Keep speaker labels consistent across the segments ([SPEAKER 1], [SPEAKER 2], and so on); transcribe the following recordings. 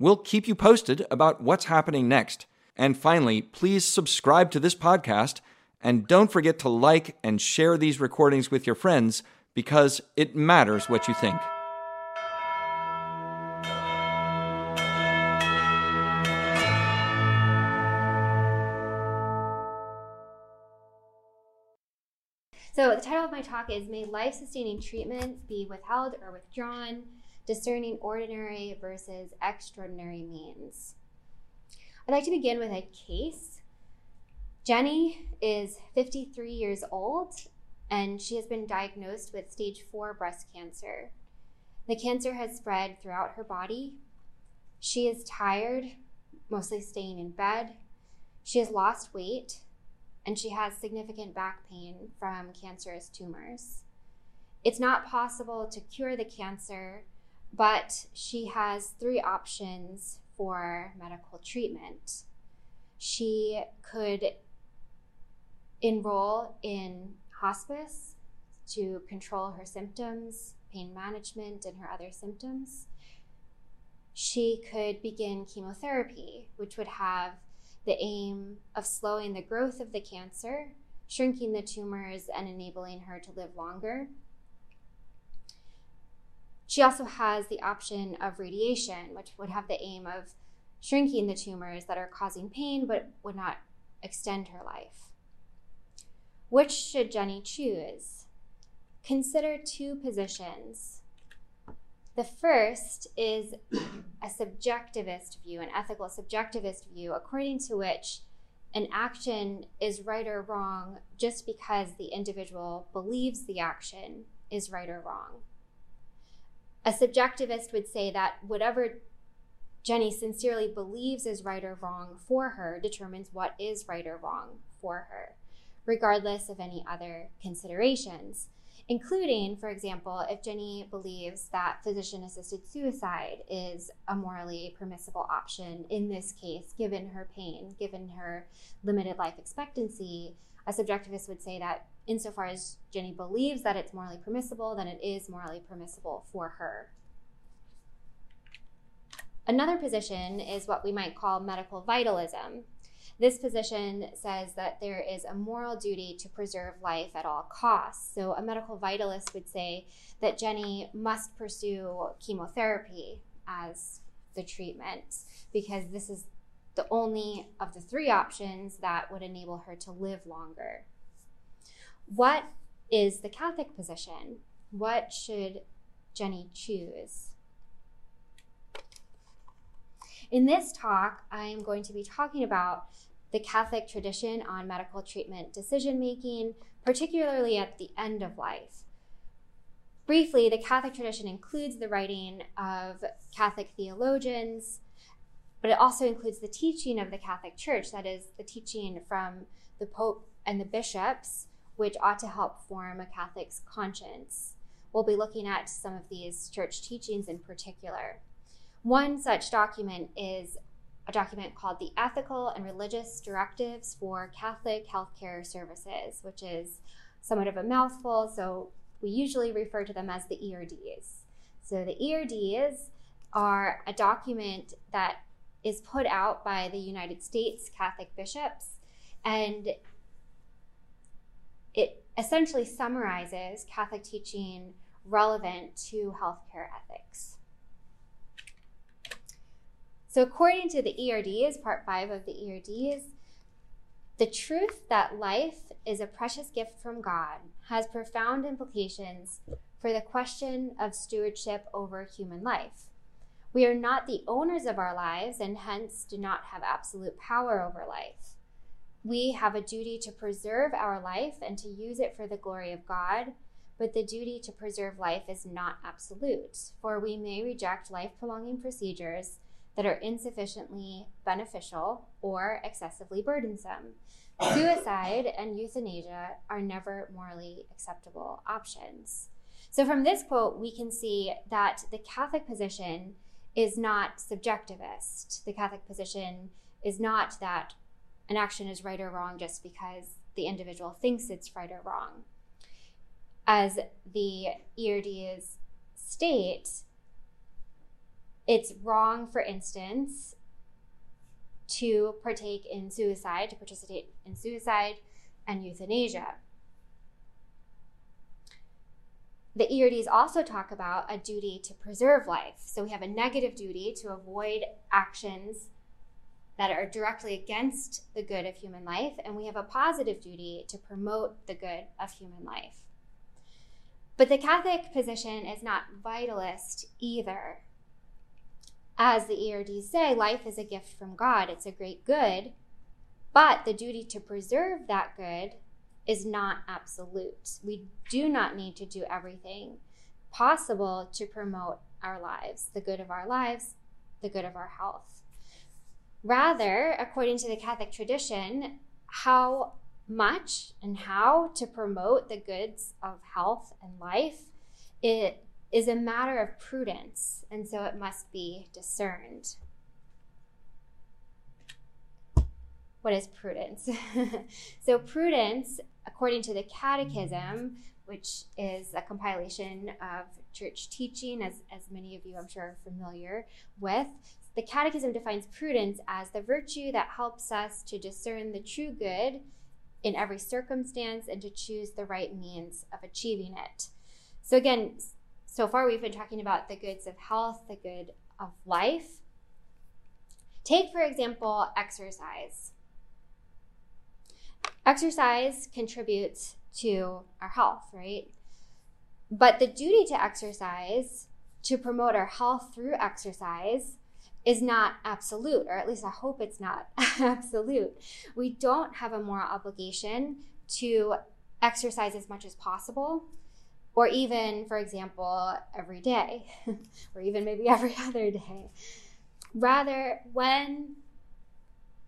[SPEAKER 1] We'll keep you posted about what's happening next. And finally, please subscribe to this podcast and don't forget to like and share these recordings with your friends because it matters what you think.
[SPEAKER 2] So, the title of my talk is May Life Sustaining Treatments Be Withheld or Withdrawn? Discerning Ordinary versus Extraordinary Means. I'd like to begin with a case. Jenny is 53 years old and she has been diagnosed with stage 4 breast cancer. The cancer has spread throughout her body. She is tired, mostly staying in bed. She has lost weight and she has significant back pain from cancerous tumors. It's not possible to cure the cancer, but she has three options for medical treatment. She could enroll in hospice to control her symptoms, pain management, and her other symptoms. She could begin chemotherapy, which would have the aim of slowing the growth of the cancer, shrinking the tumors, and enabling her to live longer. She also has the option of radiation, which would have the aim of shrinking the tumors that are causing pain but would not extend her life. Which should Jenny choose? Consider two positions. The first is a subjectivist view, an ethical subjectivist view, according to which an action is right or wrong just because the individual believes the action is right or wrong. A subjectivist would say that whatever Jenny sincerely believes is right or wrong for her determines what is right or wrong for her, regardless of any other considerations, including, for example, if Jenny believes that physician assisted suicide is a morally permissible option in this case, given her pain, given her limited life expectancy, a subjectivist would say that insofar as Jenny believes that it's morally permissible, then it is morally permissible for her. Another position is what we might call medical vitalism. This position says that there is a moral duty to preserve life at all costs. So, a medical vitalist would say that Jenny must pursue chemotherapy as the treatment because this is the only of the three options that would enable her to live longer. What is the Catholic position? What should Jenny choose? In this talk, I am going to be talking about the Catholic tradition on medical treatment decision making, particularly at the end of life. Briefly, the Catholic tradition includes the writing of Catholic theologians, but it also includes the teaching of the Catholic Church, that is, the teaching from the Pope and the bishops, which ought to help form a Catholic's conscience. We'll be looking at some of these church teachings in particular. One such document is a document called the Ethical and Religious Directives for Catholic Healthcare Services, which is somewhat of a mouthful, so we usually refer to them as the ERDs. So the ERDs are a document that is put out by the United States Catholic bishops, and it essentially summarizes Catholic teaching relevant to healthcare ethics. So, according to the ERD, ERDs, part five of the ERDs, the truth that life is a precious gift from God has profound implications for the question of stewardship over human life. We are not the owners of our lives and hence do not have absolute power over life. We have a duty to preserve our life and to use it for the glory of God, but the duty to preserve life is not absolute, for we may reject life prolonging procedures that are insufficiently beneficial or excessively burdensome. Suicide and euthanasia are never morally acceptable options. So, from this quote, we can see that the Catholic position is not subjectivist. The Catholic position is not that an action is right or wrong just because the individual thinks it's right or wrong. As the ERDs state, it's wrong, for instance, to partake in suicide, to participate in suicide and euthanasia. The ERDs also talk about a duty to preserve life. So we have a negative duty to avoid actions that are directly against the good of human life, and we have a positive duty to promote the good of human life. But the Catholic position is not vitalist either. As the ERDs say, life is a gift from God, it's a great good, but the duty to preserve that good is not absolute. We do not need to do everything possible to promote our lives, the good of our lives, the good of our health. Rather, according to the Catholic tradition, how much and how to promote the goods of health and life, it is a matter of prudence, and so it must be discerned. What is prudence? so, prudence, according to the Catechism, which is a compilation of church teaching, as, as many of you I'm sure are familiar with, the Catechism defines prudence as the virtue that helps us to discern the true good in every circumstance and to choose the right means of achieving it. So, again, so far we've been talking about the goods of health, the good of life. Take, for example, exercise. Exercise contributes to our health, right? But the duty to exercise, to promote our health through exercise, is not absolute, or at least I hope it's not absolute. We don't have a moral obligation to exercise as much as possible, or even, for example, every day, or even maybe every other day. Rather, when,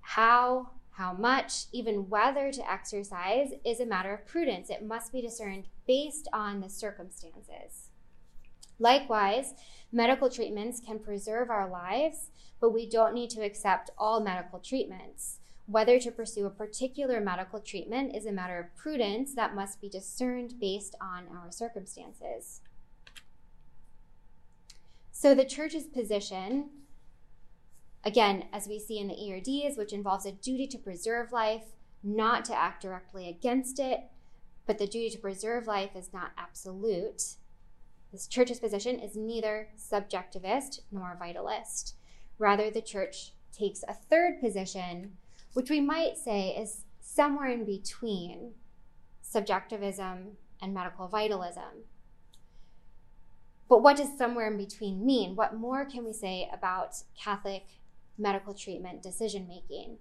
[SPEAKER 2] how, how much, even whether to exercise is a matter of prudence. It must be discerned based on the circumstances. Likewise, medical treatments can preserve our lives, but we don't need to accept all medical treatments. Whether to pursue a particular medical treatment is a matter of prudence that must be discerned based on our circumstances. So, the church's position, again, as we see in the ERDs, which involves a duty to preserve life, not to act directly against it, but the duty to preserve life is not absolute. This church's position is neither subjectivist nor vitalist. Rather, the church takes a third position, which we might say is somewhere in between subjectivism and medical vitalism. But what does somewhere in between mean? What more can we say about Catholic medical treatment decision making?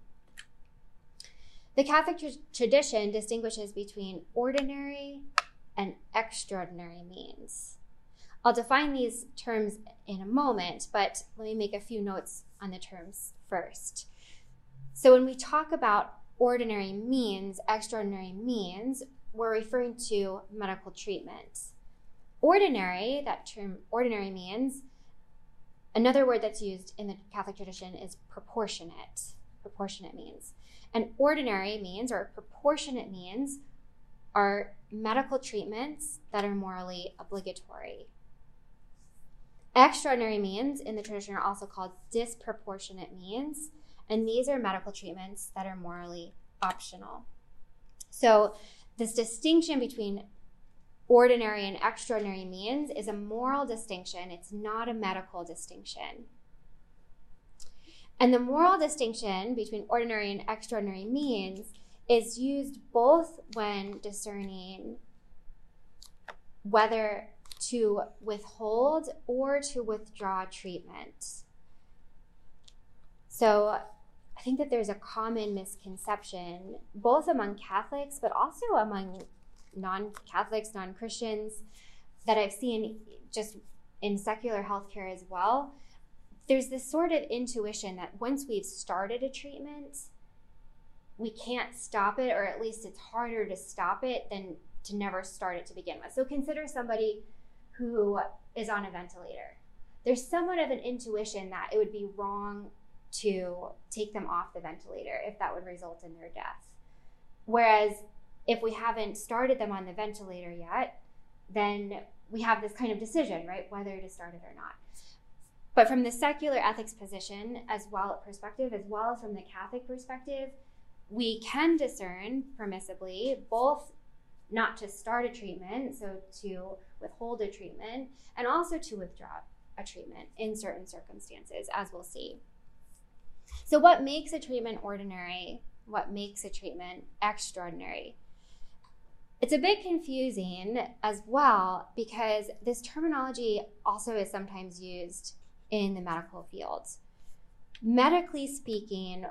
[SPEAKER 2] The Catholic tr- tradition distinguishes between ordinary and extraordinary means. I'll define these terms in a moment, but let me make a few notes on the terms first. So, when we talk about ordinary means, extraordinary means, we're referring to medical treatment. Ordinary, that term ordinary means, another word that's used in the Catholic tradition is proportionate. Proportionate means. And ordinary means, or proportionate means, are medical treatments that are morally obligatory. Extraordinary means in the tradition are also called disproportionate means, and these are medical treatments that are morally optional. So, this distinction between ordinary and extraordinary means is a moral distinction, it's not a medical distinction. And the moral distinction between ordinary and extraordinary means is used both when discerning whether to withhold or to withdraw treatment. So I think that there's a common misconception, both among Catholics, but also among non Catholics, non Christians, that I've seen just in secular healthcare as well, there's this sort of intuition that once we've started a treatment, we can't stop it, or at least it's harder to stop it than to never start it to begin with. So consider somebody who is on a ventilator. There's somewhat of an intuition that it would be wrong to take them off the ventilator if that would result in their death. Whereas if we haven't started them on the ventilator yet, then we have this kind of decision, right, whether to start it or not. But from the secular ethics position, as well perspective, as well as from the Catholic perspective, we can discern permissibly both not to start a treatment, so to withhold a treatment, and also to withdraw a treatment in certain circumstances, as we'll see. So, what makes a treatment ordinary? What makes a treatment extraordinary? It's a bit confusing as well because this terminology also is sometimes used in the medical field. Medically speaking,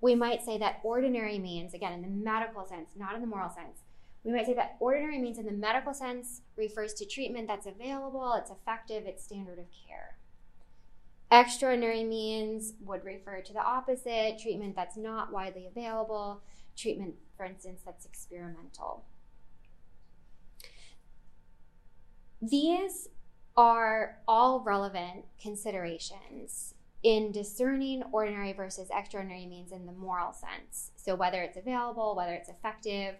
[SPEAKER 2] we might say that ordinary means, again, in the medical sense, not in the moral sense, we might say that ordinary means in the medical sense refers to treatment that's available, it's effective, it's standard of care. Extraordinary means would refer to the opposite treatment that's not widely available, treatment, for instance, that's experimental. These are all relevant considerations in discerning ordinary versus extraordinary means in the moral sense. So, whether it's available, whether it's effective,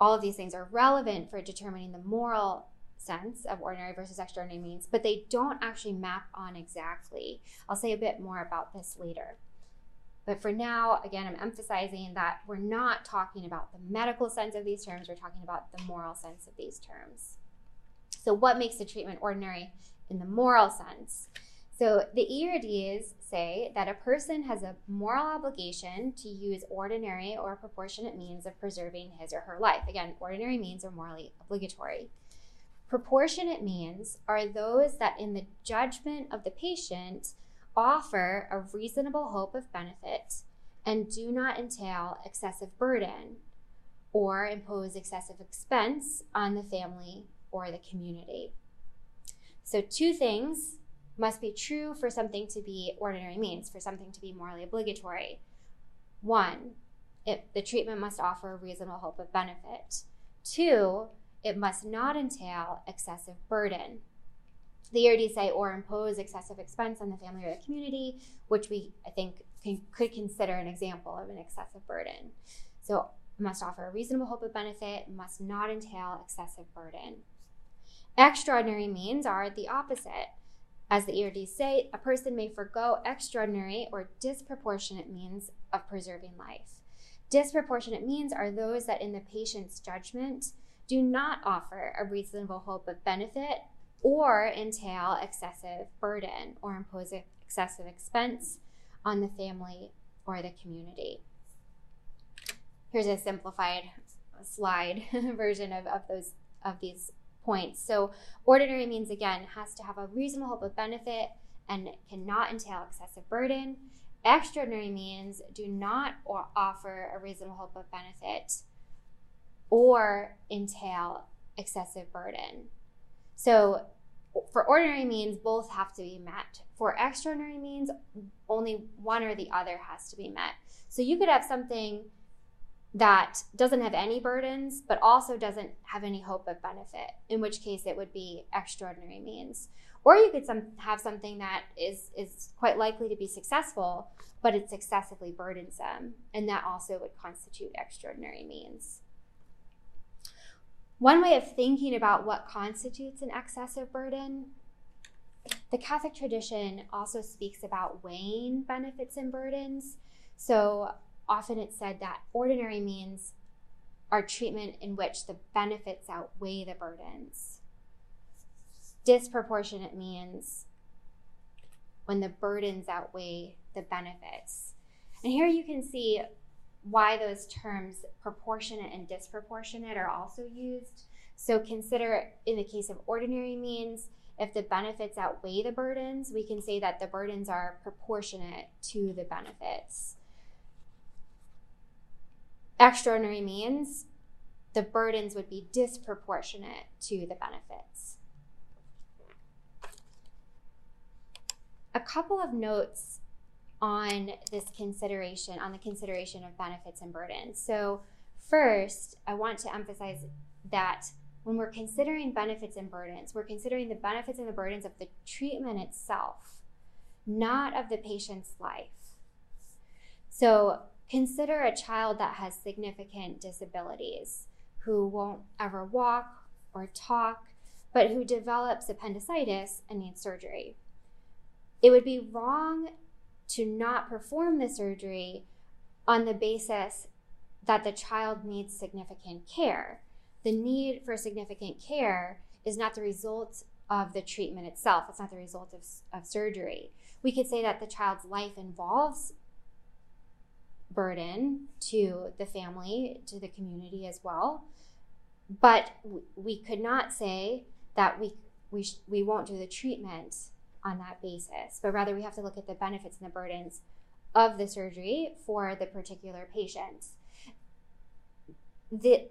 [SPEAKER 2] all of these things are relevant for determining the moral sense of ordinary versus extraordinary means, but they don't actually map on exactly. I'll say a bit more about this later. But for now, again, I'm emphasizing that we're not talking about the medical sense of these terms, we're talking about the moral sense of these terms. So, what makes the treatment ordinary in the moral sense? So, the ERDs say that a person has a moral obligation to use ordinary or proportionate means of preserving his or her life. Again, ordinary means are morally obligatory. Proportionate means are those that, in the judgment of the patient, offer a reasonable hope of benefit and do not entail excessive burden or impose excessive expense on the family or the community. So, two things must be true for something to be ordinary means, for something to be morally obligatory. One, it, the treatment must offer a reasonable hope of benefit. Two, it must not entail excessive burden. The ERD say or impose excessive expense on the family or the community, which we, I think, can, could consider an example of an excessive burden. So, must offer a reasonable hope of benefit, must not entail excessive burden. Extraordinary means are the opposite. As the ERDs say, a person may forego extraordinary or disproportionate means of preserving life. Disproportionate means are those that, in the patient's judgment, do not offer a reasonable hope of benefit or entail excessive burden or impose excessive expense on the family or the community. Here's a simplified slide version of, of those of these points. So ordinary means again has to have a reasonable hope of benefit and cannot entail excessive burden. Extraordinary means do not offer a reasonable hope of benefit or entail excessive burden. So, for ordinary means, both have to be met. For extraordinary means, only one or the other has to be met. So, you could have something that doesn't have any burdens, but also doesn't have any hope of benefit, in which case it would be extraordinary means. Or you could some, have something that is, is quite likely to be successful, but it's excessively burdensome, and that also would constitute extraordinary means. One way of thinking about what constitutes an excessive burden, the Catholic tradition also speaks about weighing benefits and burdens. So often it's said that ordinary means are treatment in which the benefits outweigh the burdens. Disproportionate means when the burdens outweigh the benefits. And here you can see why those terms proportionate and disproportionate are also used. So consider in the case of ordinary means, if the benefits outweigh the burdens, we can say that the burdens are proportionate to the benefits. Extraordinary means the burdens would be disproportionate to the benefits. a couple of notes on this consideration, on the consideration of benefits and burdens. So, first, I want to emphasize that when we're considering benefits and burdens, we're considering the benefits and the burdens of the treatment itself, not of the patient's life. So, consider a child that has significant disabilities who won't ever walk or talk, but who develops appendicitis and needs surgery. It would be wrong to not perform the surgery on the basis that the child needs significant care. The need for significant care is not the result of the treatment itself, it's not the result of, of surgery. We could say that the child's life involves burden to the family, to the community as well. But we could not say that we, we, sh- we won't do the treatment on that basis, but rather we have to look at the benefits and the burdens of the surgery for the particular patient. The,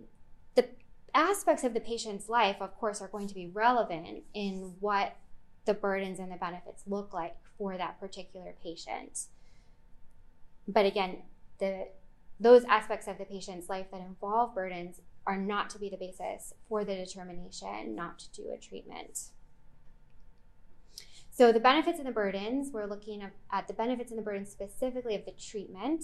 [SPEAKER 2] the aspects of the patient's life, of course, are going to be relevant in what the burdens and the benefits look like for that particular patient. But again, the those aspects of the patient's life that involve burdens are not to be the basis for the determination not to do a treatment. So the benefits and the burdens, we're looking at the benefits and the burdens specifically of the treatment.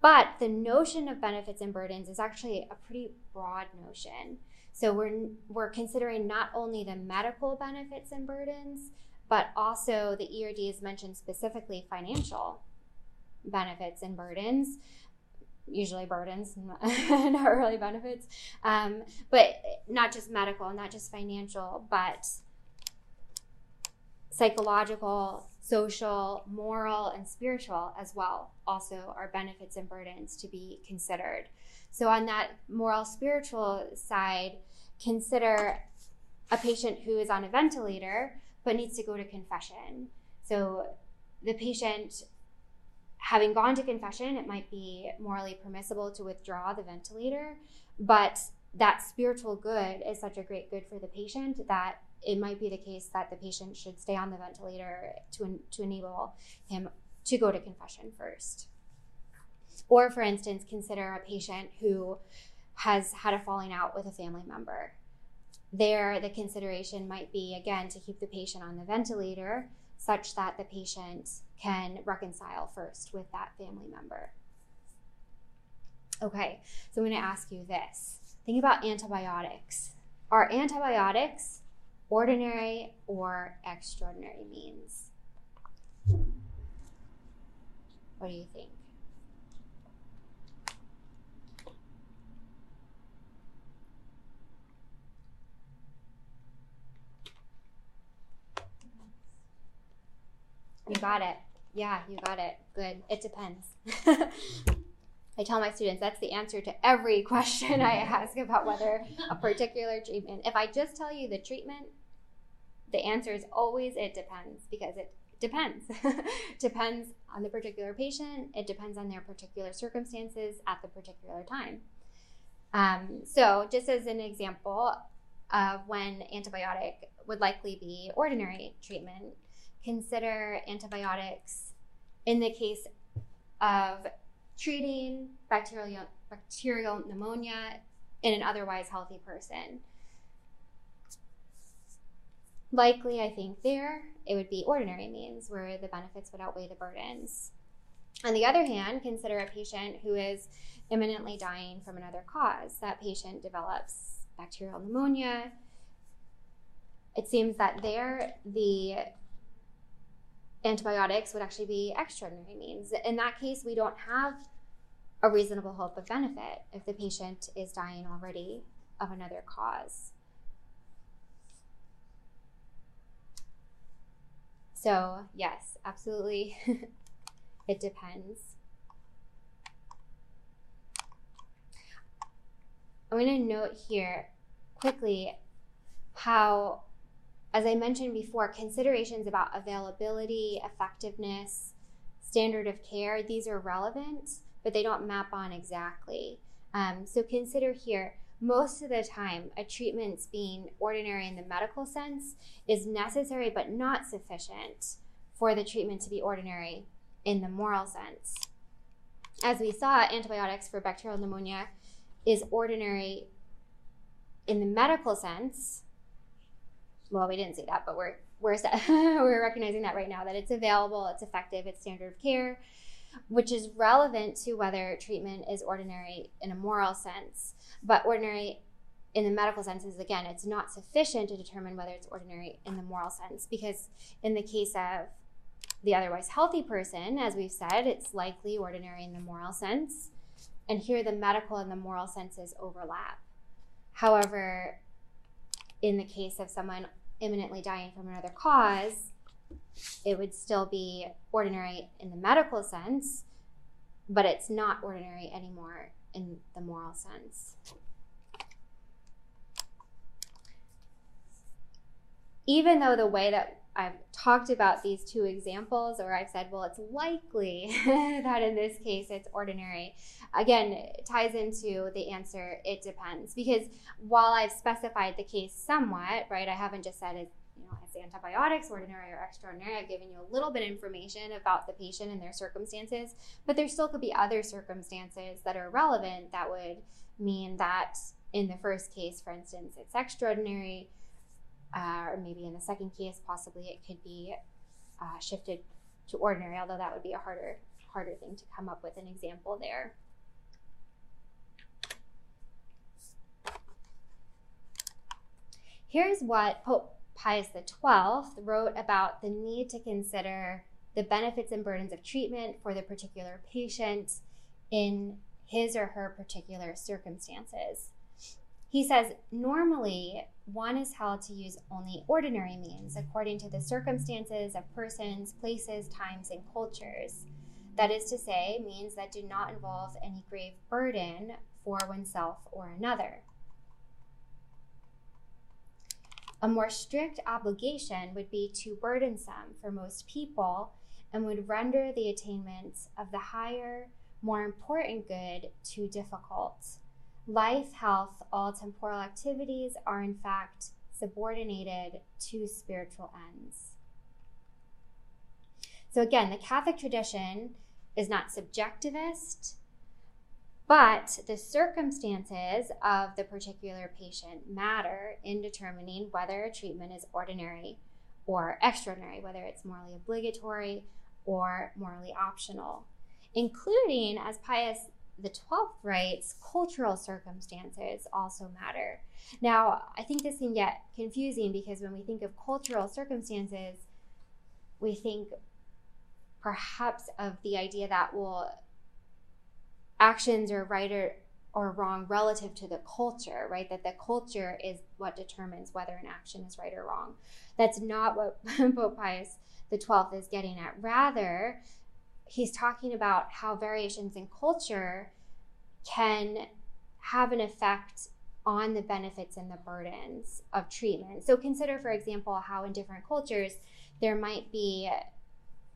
[SPEAKER 2] But the notion of benefits and burdens is actually a pretty broad notion. So we're we're considering not only the medical benefits and burdens, but also the ERD is mentioned specifically financial benefits and burdens. Usually burdens, not really benefits, um, but not just medical, not just financial, but psychological, social, moral, and spiritual as well also are benefits and burdens to be considered. So, on that moral, spiritual side, consider a patient who is on a ventilator but needs to go to confession. So, the patient having gone to confession, it might be morally permissible to withdraw the ventilator, but that spiritual good is such a great good for the patient that it might be the case that the patient should stay on the ventilator to, to enable him to go to confession first. Or, for instance, consider a patient who has had a falling out with a family member. There, the consideration might be again to keep the patient on the ventilator such that the patient can reconcile first with that family member. Okay, so I'm going to ask you this. Think about antibiotics. Are antibiotics ordinary or extraordinary means. What do you think? You got it. Yeah, you got it. Good. It depends. I tell my students that's the answer to every question I ask about whether a particular treatment. If I just tell you the treatment, the answer is always it depends because it depends. depends on the particular patient, it depends on their particular circumstances at the particular time. Um, so, just as an example of when antibiotic would likely be ordinary treatment, consider antibiotics in the case of treating bacterial, bacterial pneumonia in an otherwise healthy person. Likely, I think there it would be ordinary means where the benefits would outweigh the burdens. On the other hand, consider a patient who is imminently dying from another cause. That patient develops bacterial pneumonia. It seems that there the antibiotics would actually be extraordinary means. In that case, we don't have a reasonable hope of benefit if the patient is dying already of another cause. So, yes, absolutely. it depends. I'm going to note here quickly how, as I mentioned before, considerations about availability, effectiveness, standard of care, these are relevant, but they don't map on exactly. Um, so consider here most of the time, a treatment being ordinary in the medical sense is necessary but not sufficient for the treatment to be ordinary in the moral sense. As we saw, antibiotics for bacterial pneumonia is ordinary in the medical sense. Well, we didn't say that, but we're we're we're recognizing that right now that it's available, it's effective, it's standard of care, which is relevant to whether treatment is ordinary in a moral sense. But ordinary in the medical sense is again, it's not sufficient to determine whether it's ordinary in the moral sense because in the case of the otherwise healthy person, as we've said, it's likely ordinary in the moral sense. And here the medical and the moral senses overlap. However, in the case of someone imminently dying from another cause, it would still be ordinary in the medical sense, but it's not ordinary anymore in the moral sense. Even though the way that I've talked about these two examples, or I've said, well, it's likely that in this case it's ordinary. Again, it ties into the answer, it depends. Because while I've specified the case somewhat, right, I haven't just said it's you know, it's antibiotics, ordinary or extraordinary. I've given you a little bit of information about the patient and their circumstances, but there still could be other circumstances that are relevant that would mean that in the first case, for instance, it's extraordinary uh, or maybe in the second case, possibly it could be uh, shifted to ordinary, although that would be a harder harder thing to come up with an example there. Here's what Pope Pius XII wrote about the need to consider the benefits and burdens of treatment for the particular patient in his or her particular circumstances. He says, normally, one is held to use only ordinary means according to the circumstances of persons, places, times, and cultures. That is to say, means that do not involve any grave burden for oneself or another. A more strict obligation would be too burdensome for most people and would render the attainment of the higher, more important good too difficult. Life, health, all temporal activities are in fact subordinated to spiritual ends. So, again, the Catholic tradition is not subjectivist, but the circumstances of the particular patient matter in determining whether a treatment is ordinary or extraordinary, whether it's morally obligatory or morally optional, including, as Pius the 12th writes, cultural circumstances also matter. Now, I think this can get confusing because when we think of cultural circumstances, we think perhaps of the idea that, well, actions are right or, or wrong relative to the culture, right? That the culture is what determines whether an action is right or wrong. That's not what Pope Pius the 12th is getting at. Rather, he's talking about how variations in culture can have an effect on the benefits and the burdens of treatment. So consider, for example, how in different cultures there might be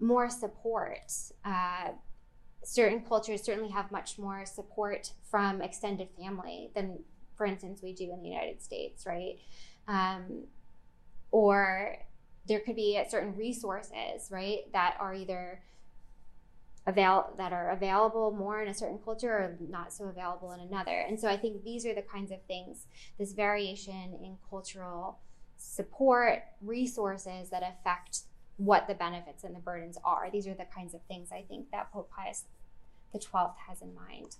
[SPEAKER 2] more support. Uh, certain cultures certainly have much more support from extended family than, for instance, we do in the United States, right? Um, or there could be certain resources, right, that are either avail that are available more in a certain culture or not so available in another. And so I think these are the kinds of things, this variation in cultural support resources that affect what the benefits and the burdens are. These are the kinds of things I think that Pope Pius the 12th has in mind.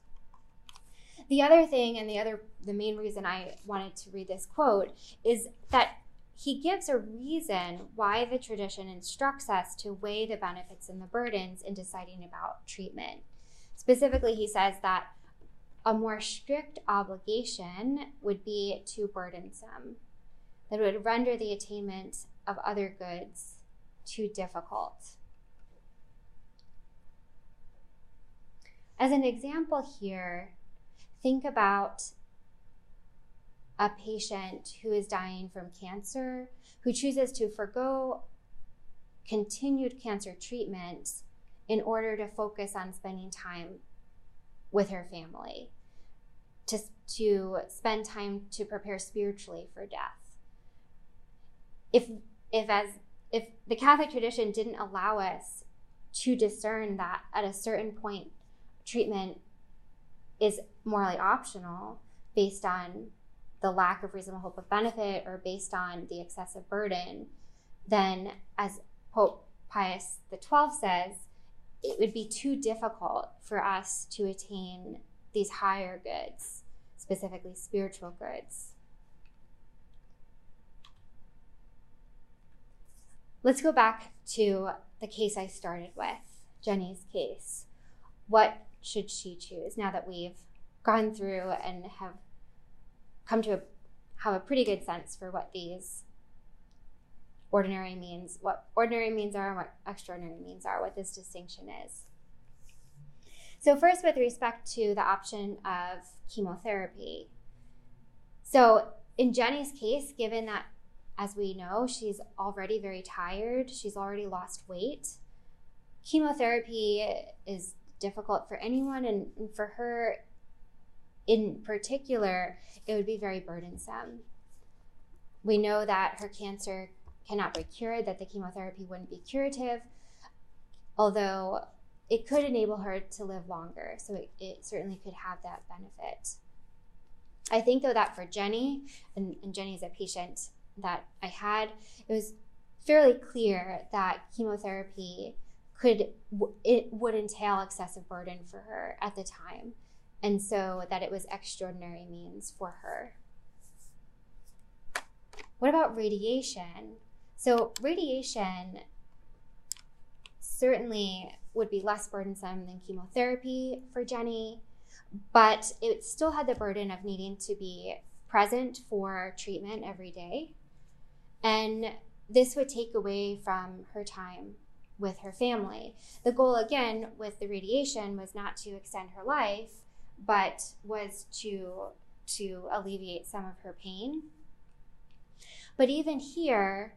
[SPEAKER 2] The other thing and the other the main reason I wanted to read this quote is that he gives a reason why the tradition instructs us to weigh the benefits and the burdens in deciding about treatment. Specifically, he says that a more strict obligation would be too burdensome, that it would render the attainment of other goods too difficult. As an example here, think about a patient who is dying from cancer, who chooses to forego continued cancer treatment in order to focus on spending time with her family, to, to spend time to prepare spiritually for death. If, if as if the Catholic tradition didn't allow us to discern that at a certain point treatment is morally optional based on the lack of reasonable hope of benefit or based on the excessive burden, then as Pope Pius XII says, it would be too difficult for us to attain these higher goods, specifically spiritual goods. Let's go back to the case I started with, Jenny's case. What should she choose now that we've gone through and have come to a, have a pretty good sense for what these ordinary means, what ordinary means are, and what extraordinary means are, what this distinction is. So, first, with respect to the option of chemotherapy. So, in Jenny's case, given that as we know, she's already very tired, she's already lost weight. Chemotherapy is difficult for anyone, and, for her in particular, it would be very burdensome. We know that her cancer cannot be cured, that the chemotherapy wouldn't be curative, although it could enable her to live longer. So it, it certainly could have that benefit. I think, though, that for Jenny, and, and Jenny is a patient that I had, it was fairly clear that chemotherapy could it would entail excessive burden for her at the time and so that it was extraordinary means for her. What about radiation? So radiation certainly would be less burdensome than chemotherapy for jenny but it still had the burden of needing to be present for treatment every day. And this would take away from her time with her family. The goal, again, with the radiation was not to extend her life, but was to, to alleviate some of her pain. But even here,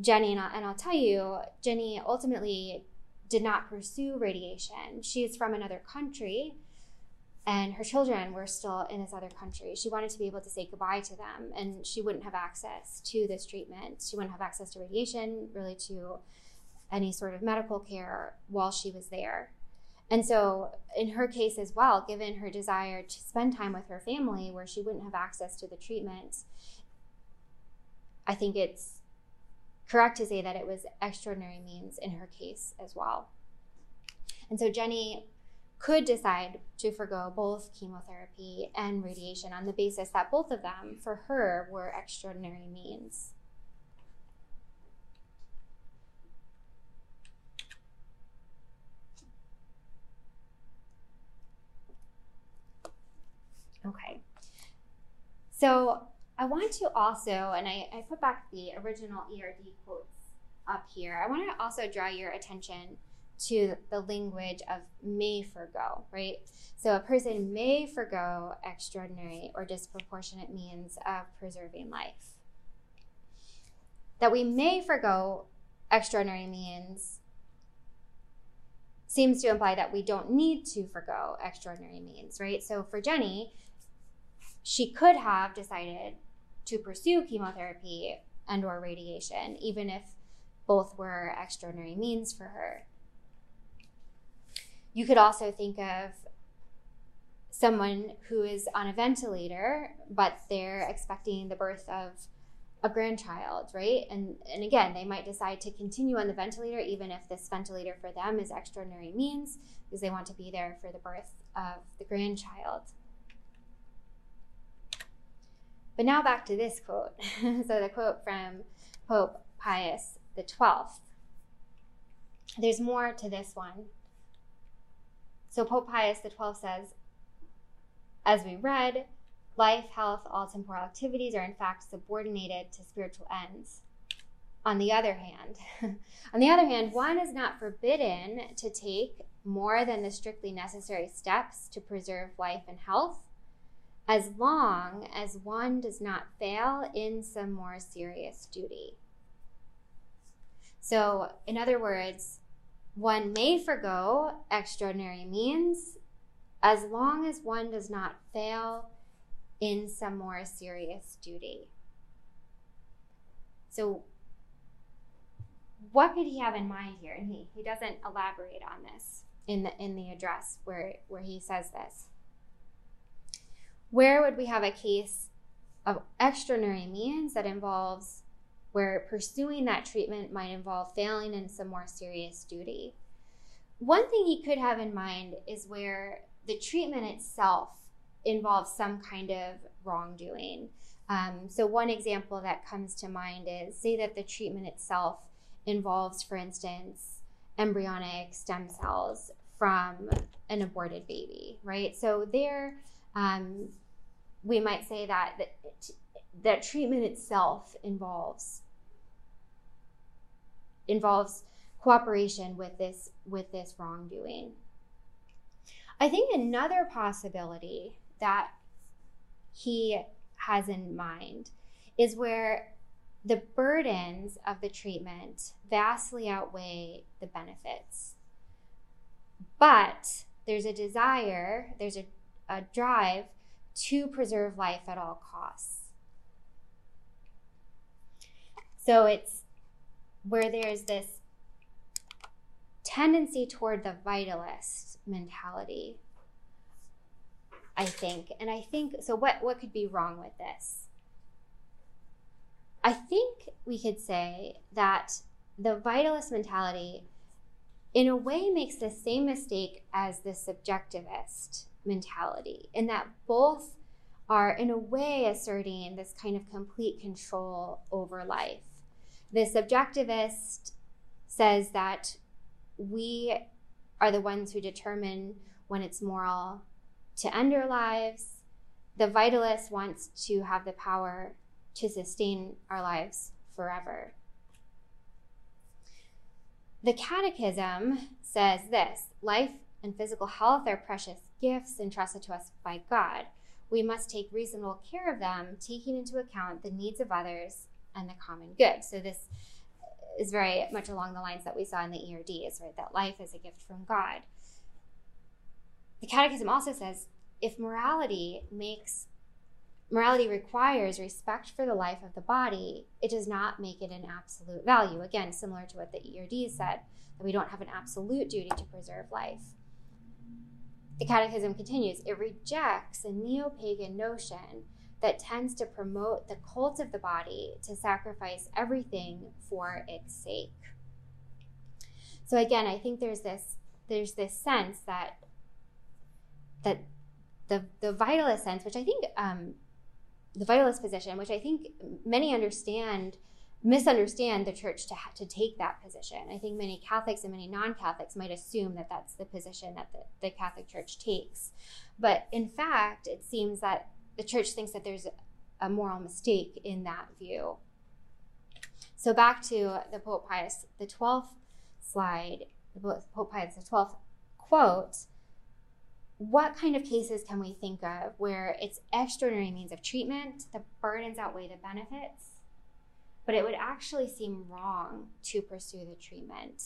[SPEAKER 2] Jenny, and I'll, and I'll tell you, Jenny ultimately did not pursue radiation. She is from another country and her children were still in this other country. She wanted to be able to say goodbye to them, and she wouldn't have access to this treatment. She wouldn't have access to radiation, really, to any sort of medical care while she was there. And so, in her case as well, given her desire to spend time with her family where she wouldn't have access to the treatment, I think it's correct to say that it was extraordinary means in her case as well. And so, Jenny could decide to forego both chemotherapy and radiation on the basis that both of them, for her, were extraordinary means. Okay. So I want to also, and I, I put back the original ERD quotes up here, I want to also draw your attention to the language of may forego, right? So a person may forego extraordinary or disproportionate means of preserving life. That we may forego extraordinary means seems to imply that we don't need to forego extraordinary means, right? So for Jenny, she could have decided to pursue chemotherapy and or radiation even if both were extraordinary means for her you could also think of someone who is on a ventilator, but they're expecting the birth of a grandchild, right? And and again, they might decide to continue on the ventilator even if this ventilator for them is extraordinary means because they want to be there for the birth of the grandchild. But now back to this quote. so the quote from Pope Pius the Twelfth. There's more to this one. So Pope Pius XII says, as we read, life, health, all temporal activities are in fact subordinated to spiritual ends. On the other hand, on the other hand, one is not forbidden to take more than the strictly necessary steps to preserve life and health, as long as one does not fail in some more serious duty. So, in other words, one may forego extraordinary means as long as one does not fail in some more serious duty. So, what could he have in mind here? And he, he doesn't elaborate on this in the in the address where where he says this. Where would we have a case of extraordinary means that involves where pursuing that treatment might involve failing in some more serious duty? One thing he could have in mind is where the treatment itself involves some kind of wrongdoing. Um, so, one example that comes to mind is say that the treatment itself involves, for instance, embryonic stem cells from an aborted baby, right? So, there, um, we might say that, that that treatment itself involves involves cooperation with this with this wrongdoing. I think another possibility that he has in mind is where the burdens of the treatment vastly outweigh the benefits. But there's a desire, there's a, a drive to preserve life at all costs. So it's where there's this tendency toward the vitalist mentality I think. And I think so what what could be wrong with this? I think we could say that the vitalist mentality in a way makes the same mistake as the subjectivist mentality and that both are in a way asserting this kind of complete control over life. The subjectivist says that we are the ones who determine when it's moral to end our lives. The vitalist wants to have the power to sustain our lives forever. The Catechism says this life and physical health are precious gifts entrusted to us by God. We must take reasonable care of them, taking into account the needs of others and the common good. So, this is very much along the lines that we saw in the ERDs, right? That life is a gift from God. The Catechism also says if morality makes morality requires respect for the life of the body, it does not make it an absolute value. Again, similar to what the ERD said, that we don't have an absolute duty to preserve life. The Catechism continues it rejects a neo pagan notion that tends to promote the cult of the body to sacrifice everything for its sake. So again, I think there's this there's this sense that that the the vitalist sense, which I think um, the vitalist position, which I think many understand misunderstand the church to to take that position. I think many Catholics and many non-Catholics might assume that that's the position that the, the Catholic Church takes, but in fact, it seems that the church thinks that there's a moral mistake in that view. So back to the Pope Pius the Twelfth slide, the Pope Pius the Twelfth quote what kind of cases can we think of where it's extraordinary means of treatment, the burdens outweigh the benefits, but it would actually seem wrong to pursue the treatment?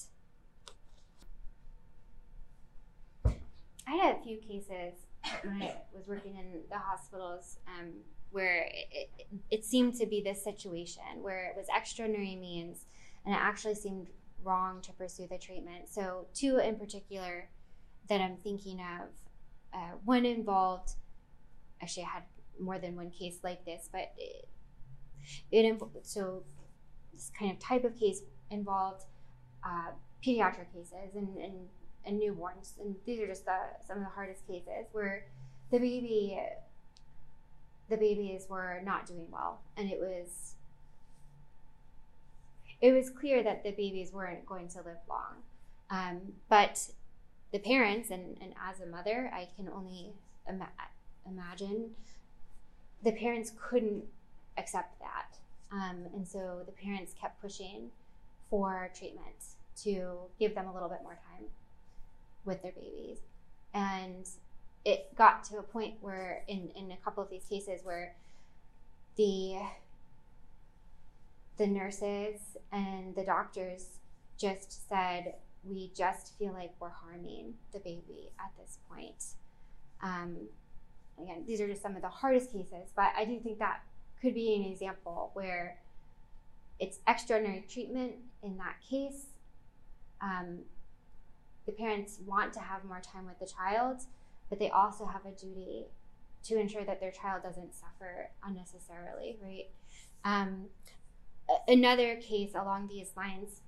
[SPEAKER 2] I had a few cases when I was working in the hospitals um, where it, it, it seemed to be this situation where it was extraordinary means and it actually seemed wrong to pursue the treatment. So, two in particular that I'm thinking of uh, one involved, actually, I had more than one case like this, but it, it so this kind of type of case involved uh, pediatric cases and, and, and newborns, and these are just the, some of the hardest cases where the baby the babies were not doing well, and it was it was clear that the babies weren't going to live long. Um, but the parents, and, and as a mother, I can only ima- imagine the parents couldn't accept that. Um, and so the parents kept pushing for treatment to give them a little bit more time with their babies. And it got to a point where, in, in a couple of these cases, where the the nurses and the doctors just said, we just feel like we're harming the baby at this point. Um, again, these are just some of the hardest cases, but I do think that could be an example where it's extraordinary treatment in that case. Um, the parents want to have more time with the child, but they also have a duty to ensure that their child doesn't suffer unnecessarily, right? Um, another case along these lines,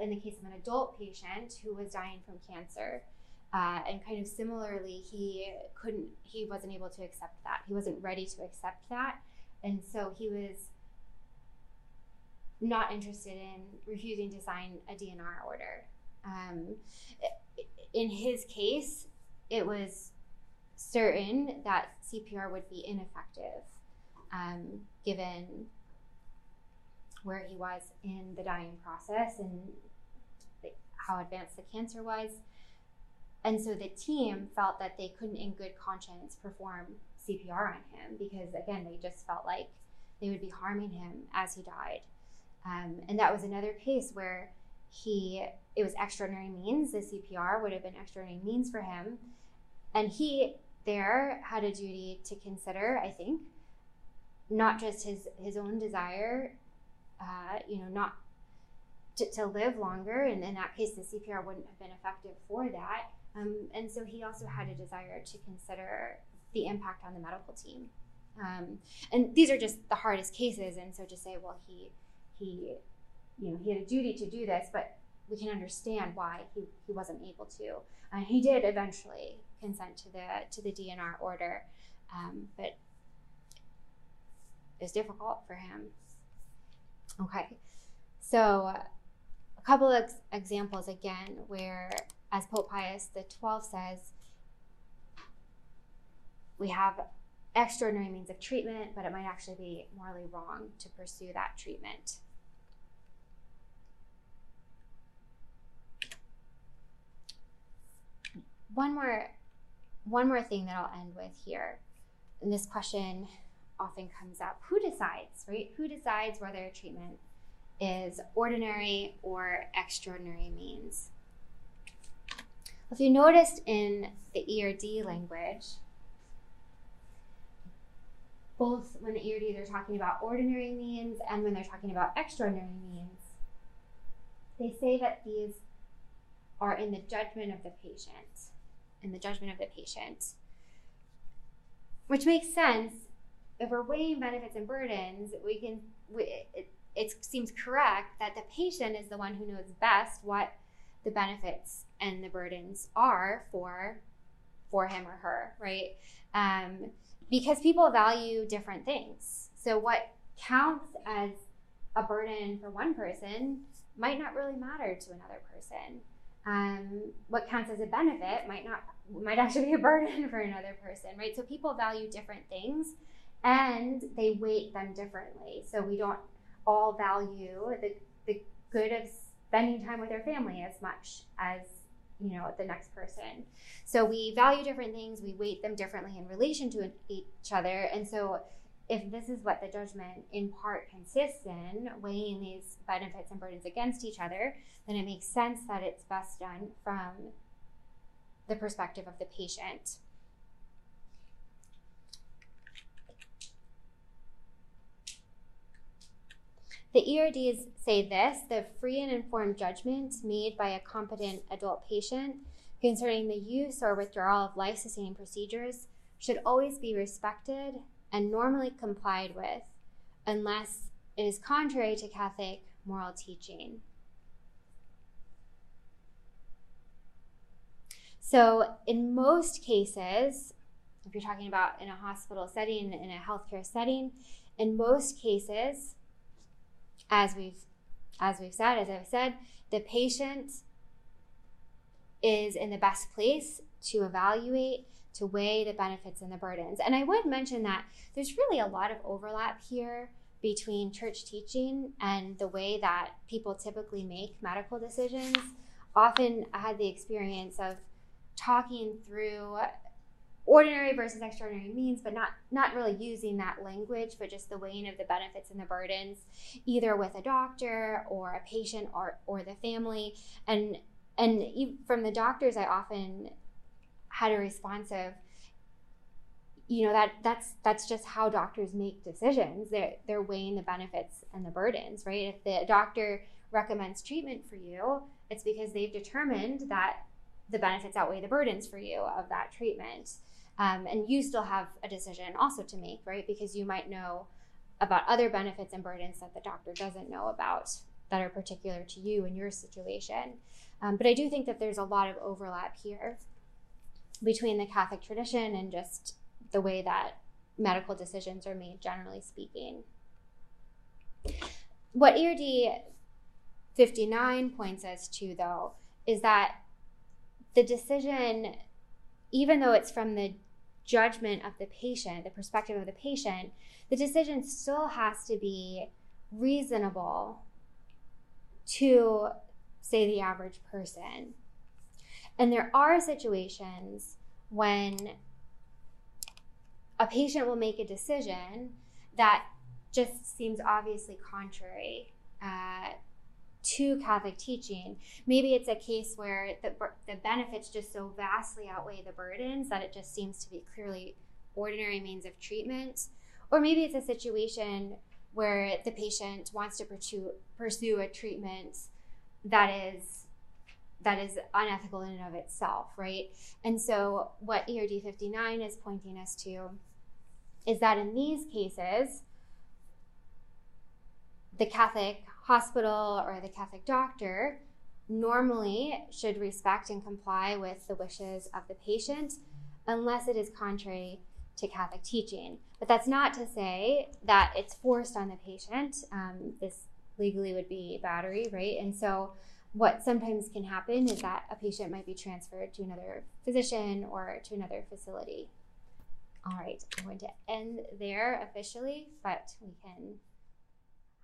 [SPEAKER 2] in the case of an adult patient who was dying from cancer, uh, and kind of similarly, he couldn't, he wasn't able to accept that. He wasn't ready to accept that. And so he was not interested in refusing to sign a DNR order. Um, in his case, it was certain that CPR would be ineffective um, given where he was in the dying process and how advanced the cancer was. And so the team felt that they couldn't, in good conscience, perform CPR on him because, again, they just felt like they would be harming him as he died. Um, and that was another case where he, it was extraordinary means. The CPR would have been extraordinary means for him. And he there had a duty to consider, I think, not just his, his own desire, uh, you know, not to, to live longer. And in that case, the CPR wouldn't have been effective for that. Um, and so he also had a desire to consider the impact on the medical team. Um, and these are just the hardest cases. And so to say, well, he, he, you know, he had a duty to do this, but we can understand why he, he wasn't able to. Uh, he did eventually consent to the to the DNR order, um, but it was difficult for him. Okay, so a couple of examples again where, as Pope Pius the Twelfth says, we have extraordinary means of treatment, but it might actually be morally wrong to pursue that treatment. One more one more thing that I'll end with here. And this question often comes up. Who decides, right? Who decides whether a treatment is ordinary or extraordinary means? If you noticed in the ERD language, both when the ERD they're talking about ordinary means and when they're talking about extraordinary means, they say that these are in the judgment of the patient. In the judgment of the patient. Which makes sense. If we're weighing benefits and burdens, we can. We, it, it seems correct that the patient is the one who knows best what the benefits and the burdens are for for him or her, right? Um, because people value different things. So what counts as a burden for one person might not really matter to another person. Um, what counts as a benefit might not might actually be a burden for another person, right? So people value different things and they weight them differently. So we don't all value the, the good of spending time with our family as much as you know the next person. So we value different things. We weight them differently in relation to each other. And so if this is what the judgment in part consists in weighing these benefits and burdens against each other then it makes sense that it's best done from the perspective of the patient The ERDs say this the free and informed judgment made by a competent adult patient concerning the use or withdrawal of life sustaining procedures should always be respected and normally complied with unless it is contrary to Catholic moral teaching. So, in most cases, if you're talking about in a hospital setting, in a healthcare setting, in most cases, as we've as we've said, as I've said, the patient is in the best place to evaluate, to weigh the benefits and the burdens. And I would mention that there's really a lot of overlap here between church teaching and the way that people typically make medical decisions. Often I had the experience of talking through ordinary versus extraordinary means, but not not really using that language, but just the weighing of the benefits and the burdens, either with a doctor or a patient or or the family. And and from the doctors, I often had a response of, you know that that's that's just how doctors make decisions. They're they're weighing the benefits and the burdens right? If the doctor recommends treatment for you it's because they've determined that the benefits outweigh the burdens for you of that treatment um, and you still have a decision also to make right because you might know about other benefits and burdens that the doctor doesn't know about that are particular to you and your situation um, but i do think that there's a lot of overlap here between the catholic tradition and just the way that medical decisions are made, generally speaking. What ERD 59 points us to, though, is that the decision, even though it's from the judgment of the patient, the perspective of the patient, the decision still has to be reasonable to, say, the average person. And there are situations when a patient will make a decision that just seems obviously contrary uh, to Catholic teaching. Maybe it's a case where the, the benefits just so vastly outweigh the burdens that it just seems to be clearly ordinary means of treatment. Or maybe it's a situation where the patient wants to pursue, pursue a treatment that is that is unethical in and of itself, right? And so what ERD 59 is pointing us to is that in these cases, the Catholic hospital or the Catholic doctor normally should respect and comply with the wishes of the patient unless it is contrary to Catholic teaching. But that's not to say that it's forced on the patient. Um, this legally would be battery, right? And so, what sometimes can happen is that a patient might be transferred to another physician or to another facility. All right, I'm going to end there officially, but we can